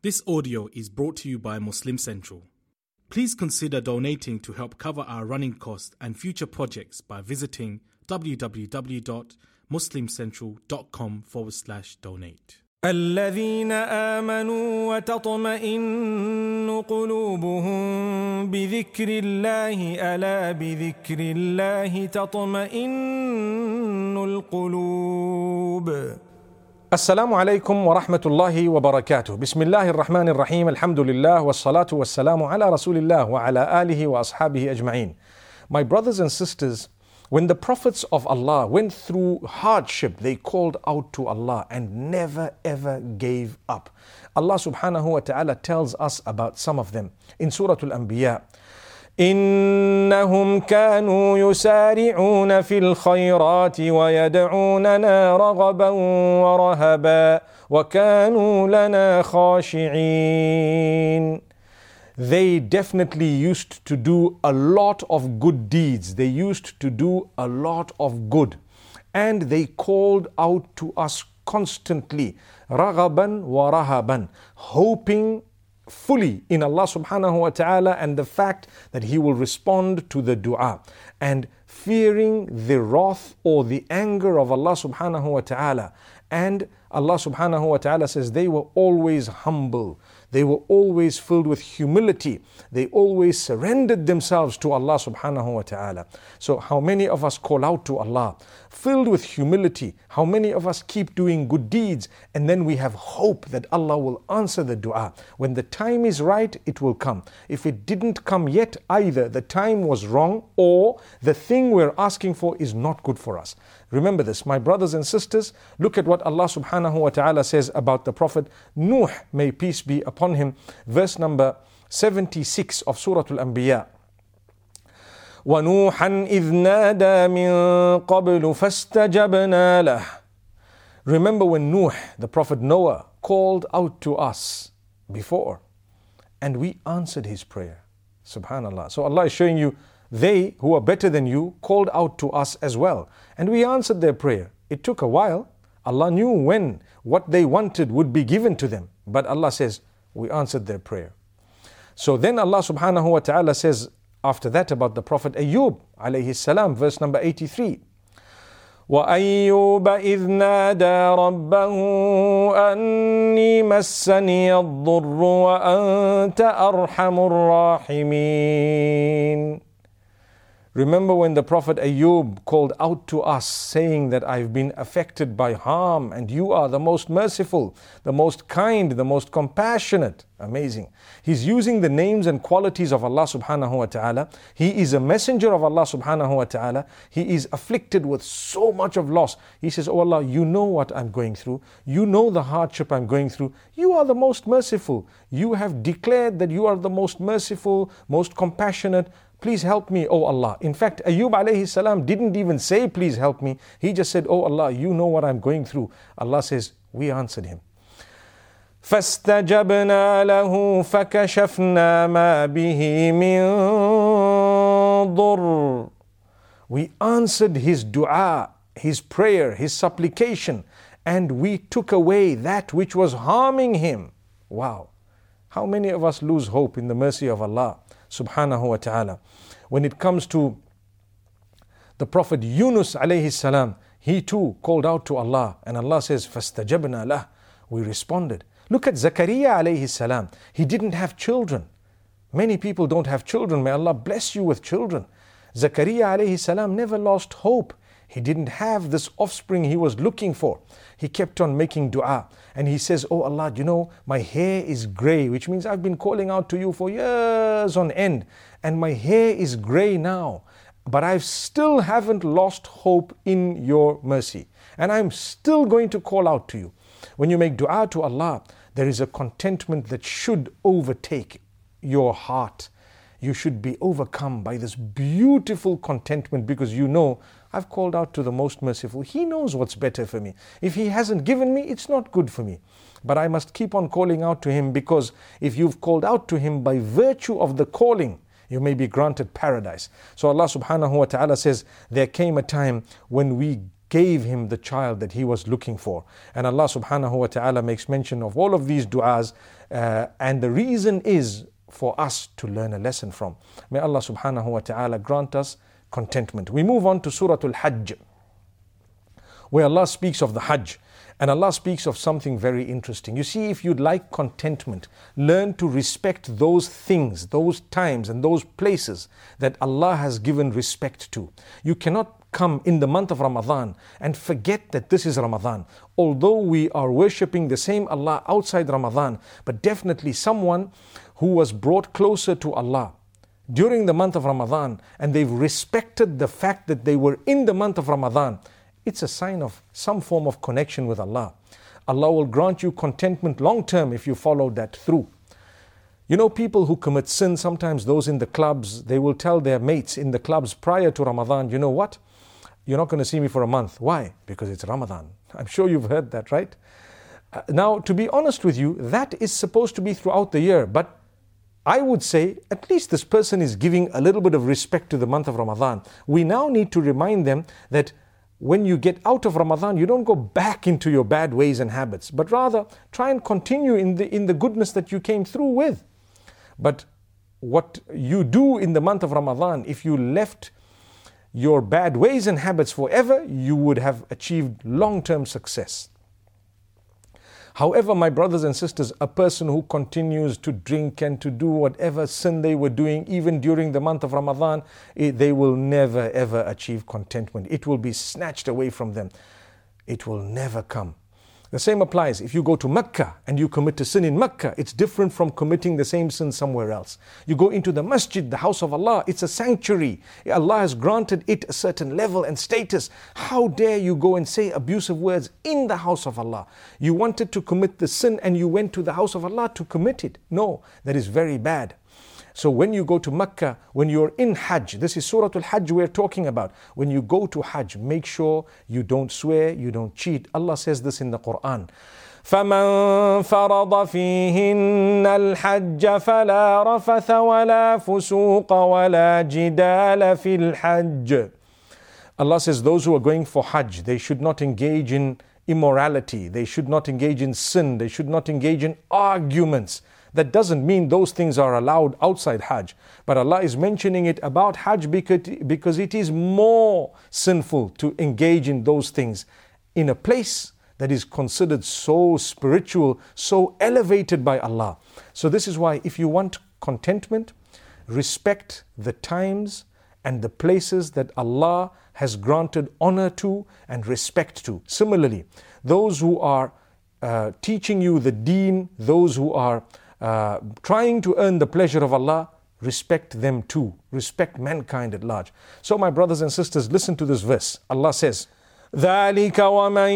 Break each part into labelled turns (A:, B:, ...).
A: This audio is brought to you by Muslim Central. Please consider donating to help cover our running costs and future projects by visiting www.muslimcentral.com forward slash donate.
B: الذين آمنوا وتطمئن قلوبهم بذكر الله ألا بذكر الله تطمئن القلوب السلام عليكم ورحمة الله وبركاته بسم الله الرحمن الرحيم الحمد لله والصلاة والسلام على رسول الله وعلى آله وأصحابه أجمعين My brothers and sisters, when the prophets of Allah went through hardship, they called out to Allah and never ever gave up. Allah subhanahu wa ta'ala tells us about some of them in Surah Al-Anbiya. إنهم كانوا يسارعون في الخيرات ويدعوننا رغبا ورهبا وكانوا لنا خاشعين they definitely used to do a lot of good deeds. They used to do a lot of good. And they called out to us constantly, wa rahaban, hoping fully in Allah subhanahu wa ta'ala and the fact that He will respond to the dua and fearing the wrath or the anger of Allah subhanahu wa ta'ala. And Allah subhanahu wa ta'ala says they were always humble. They were always filled with humility. They always surrendered themselves to Allah subhanahu wa ta'ala. So, how many of us call out to Allah filled with humility? How many of us keep doing good deeds and then we have hope that Allah will answer the dua? When the time is right, it will come. If it didn't come yet, either the time was wrong or the thing we're asking for is not good for us. Remember this, my brothers and sisters. Look at what Allah subhanahu wa ta'ala says about the Prophet Nuh, may peace be upon him. Verse number 76 of Surah Al Anbiya. ونوحا إذ نادى من قبل فاستجبنا له Remember when Nuh, the Prophet Noah, called out to us before and we answered his prayer. Subhanallah. So Allah is showing you they who are better than you called out to us as well. And we answered their prayer. It took a while. Allah knew when what they wanted would be given to them. But Allah says, we answered their prayer. So then Allah subhanahu wa ta'ala says after that about the Prophet Ayub alayhi salam, verse number 83. وأيوب إذ نادى ربه أني مسني الضر وأنت أرحم الراحمين Remember when the Prophet Ayub called out to us, saying that I've been affected by harm, and you are the most merciful, the most kind, the most compassionate. Amazing. He's using the names and qualities of Allah subhanahu wa ta'ala. He is a messenger of Allah subhanahu wa ta'ala. He is afflicted with so much of loss. He says, Oh Allah, you know what I'm going through. You know the hardship I'm going through. You are the most merciful. You have declared that you are the most merciful, most compassionate. Please help me, O Allah. In fact, Ayub alayhi salam didn't even say, Please help me. He just said, Oh Allah, you know what I'm going through. Allah says, We answered him. فاستجبنا له فكشفنا ما به من ضر We answered his dua, his prayer, his supplication, and we took away that which was harming him. Wow. How many of us lose hope in the mercy of Allah? subhanahu wa ta'ala. When it comes to the Prophet Yunus alayhi salam, he too called out to Allah and Allah says, فَاسْتَجَبْنَا لَهُ We responded. Look at Zakaria alayhi salam. He didn't have children. Many people don't have children. May Allah bless you with children. Zakaria alayhi salam never lost hope. He didn't have this offspring he was looking for. He kept on making dua. And he says, Oh Allah, you know, my hair is gray, which means I've been calling out to you for years on end. And my hair is gray now. But I still haven't lost hope in your mercy. And I'm still going to call out to you. When you make dua to Allah, there is a contentment that should overtake your heart you should be overcome by this beautiful contentment because you know I've called out to the most merciful. He knows what's better for me. If He hasn't given me, it's not good for me. But I must keep on calling out to Him because if you've called out to Him by virtue of the calling, you may be granted paradise. So Allah subhanahu wa ta'ala says, There came a time when we gave him the child that he was looking for. And Allah subhanahu wa ta'ala makes mention of all of these du'as. Uh, and the reason is for us to learn a lesson from. May Allah subhanahu wa ta'ala grant us contentment. We move on to Surah Al Hajj, where Allah speaks of the Hajj. And Allah speaks of something very interesting. You see, if you'd like contentment, learn to respect those things, those times, and those places that Allah has given respect to. You cannot come in the month of Ramadan and forget that this is Ramadan. Although we are worshipping the same Allah outside Ramadan, but definitely someone who was brought closer to Allah during the month of Ramadan and they've respected the fact that they were in the month of Ramadan, it's a sign of some form of connection with Allah. Allah will grant you contentment long term if you follow that through. You know, people who commit sin, sometimes those in the clubs, they will tell their mates in the clubs prior to Ramadan, you know what? You're not going to see me for a month. Why? Because it's Ramadan. I'm sure you've heard that, right? Uh, now, to be honest with you, that is supposed to be throughout the year. But I would say at least this person is giving a little bit of respect to the month of Ramadan. We now need to remind them that when you get out of Ramadan, you don't go back into your bad ways and habits, but rather try and continue in the, in the goodness that you came through with. But what you do in the month of Ramadan, if you left your bad ways and habits forever, you would have achieved long term success. However, my brothers and sisters, a person who continues to drink and to do whatever sin they were doing, even during the month of Ramadan, eh, they will never ever achieve contentment. It will be snatched away from them. It will never come. The same applies if you go to Mecca and you commit a sin in Mecca, it's different from committing the same sin somewhere else. You go into the masjid, the house of Allah, it's a sanctuary. Allah has granted it a certain level and status. How dare you go and say abusive words in the house of Allah? You wanted to commit the sin and you went to the house of Allah to commit it. No, that is very bad. So when you go to Mecca, when you're in Hajj, this is Surah Al Hajj we're talking about. When you go to Hajj, make sure you don't swear, you don't cheat. Allah says this in the Quran. فمن فرض فيهن الحج فلا رفث ولا فسوق ولا جدال في الحج Allah says those who are going for Hajj, they should not engage in immorality, they should not engage in sin, they should not engage in arguments. That doesn't mean those things are allowed outside Hajj. But Allah is mentioning it about Hajj because it is more sinful to engage in those things in a place that is considered so spiritual, so elevated by Allah. So, this is why if you want contentment, respect the times and the places that Allah has granted honor to and respect to. Similarly, those who are uh, teaching you the deen, those who are uh, trying to earn the pleasure of Allah, respect them too. Respect mankind at large. So, my brothers and sisters, listen to this verse. Allah says, ذلك ومن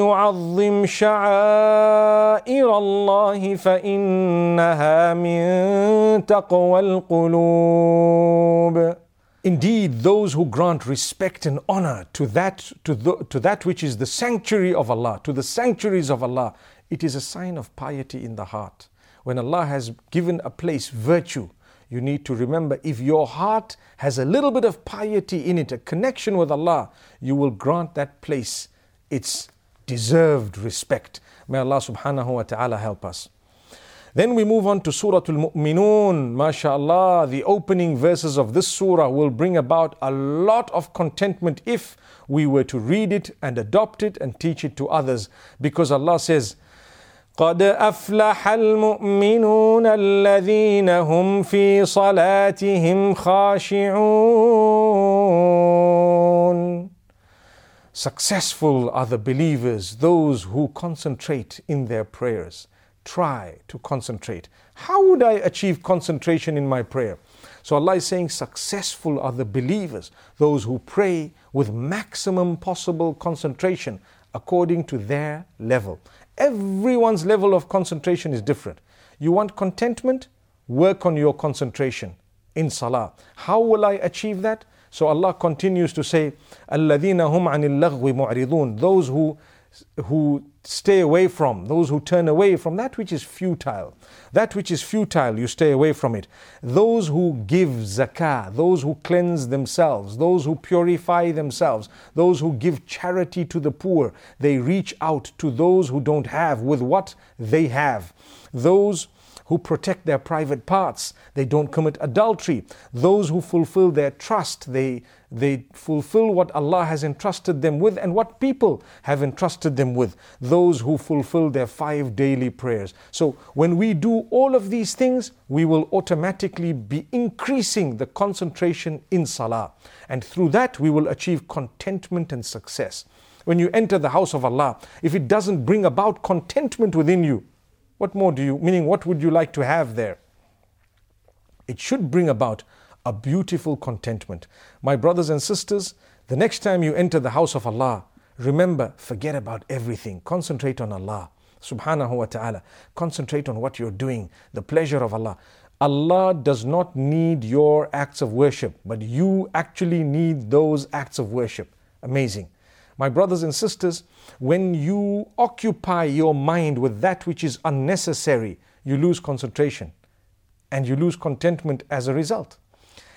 B: يعظم شعائر الله فإنها من تقوى القلوب Indeed, those who grant respect and honor to that, to, the, to that which is the sanctuary of Allah, to the sanctuaries of Allah, it is a sign of piety in the heart when Allah has given a place virtue, you need to remember if your heart has a little bit of piety in it, a connection with Allah, you will grant that place its deserved respect. May Allah subhanahu wa ta'ala help us. Then we move on to Surah Al Mu'minun. MashaAllah, the opening verses of this surah will bring about a lot of contentment if we were to read it and adopt it and teach it to others. Because Allah says, قد افلح المؤمنون الذين هم في صلاتهم خاشعون Successful are the believers, those who concentrate in their prayers. Try to concentrate. How would I achieve concentration in my prayer? So Allah is saying, successful are the believers, those who pray with maximum possible concentration according to their level. Everyone's level of concentration is different. You want contentment? Work on your concentration in salah. How will I achieve that? So Allah continues to say, الَّذِينَ هُمْ عَنِ اللَّغْوِ مُعْرِضُونَ Those who who stay away from, those who turn away from that which is futile. That which is futile, you stay away from it. Those who give zakah, those who cleanse themselves, those who purify themselves, those who give charity to the poor, they reach out to those who don't have with what they have. Those who protect their private parts, they don't commit adultery. Those who fulfill their trust, they, they fulfill what Allah has entrusted them with and what people have entrusted them with. Those who fulfill their five daily prayers. So when we do all of these things, we will automatically be increasing the concentration in salah. And through that, we will achieve contentment and success. When you enter the house of Allah, if it doesn't bring about contentment within you, what more do you, meaning, what would you like to have there? It should bring about a beautiful contentment. My brothers and sisters, the next time you enter the house of Allah, remember, forget about everything. Concentrate on Allah subhanahu wa ta'ala. Concentrate on what you're doing, the pleasure of Allah. Allah does not need your acts of worship, but you actually need those acts of worship. Amazing. My brothers and sisters, when you occupy your mind with that which is unnecessary, you lose concentration and you lose contentment as a result.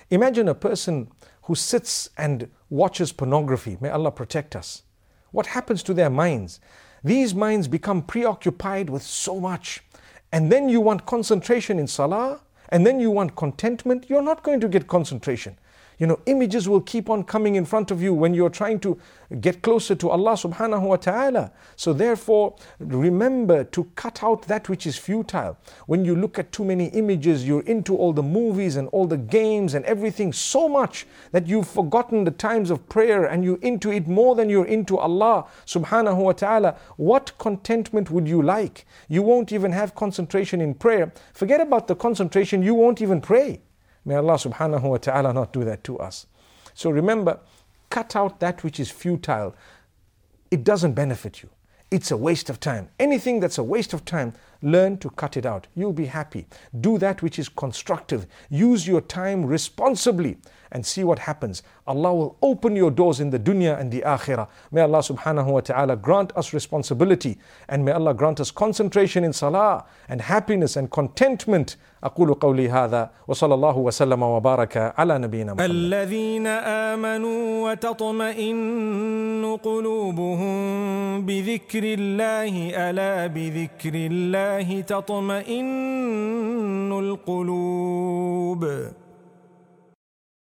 B: Imagine a person who sits and watches pornography. May Allah protect us. What happens to their minds? These minds become preoccupied with so much. And then you want concentration in salah, and then you want contentment. You're not going to get concentration. You know, images will keep on coming in front of you when you're trying to get closer to Allah subhanahu wa ta'ala. So, therefore, remember to cut out that which is futile. When you look at too many images, you're into all the movies and all the games and everything so much that you've forgotten the times of prayer and you're into it more than you're into Allah subhanahu wa ta'ala. What contentment would you like? You won't even have concentration in prayer. Forget about the concentration, you won't even pray. May Allah subhanahu wa ta'ala not do that to us. So remember, cut out that which is futile. It doesn't benefit you. It's a waste of time. Anything that's a waste of time, learn to cut it out. You'll be happy. Do that which is constructive. Use your time responsibly and see what happens. Allah will open your doors in the dunya and the akhirah. May Allah subhanahu wa ta'ala grant us responsibility and may Allah grant us concentration in salah and happiness and contentment. أقول قولي هذا وصلى الله وسلم وبارك على نبينا محمد
C: الذين آمنوا وتطمئن قلوبهم بذكر الله ألا بذكر الله تطمئن القلوب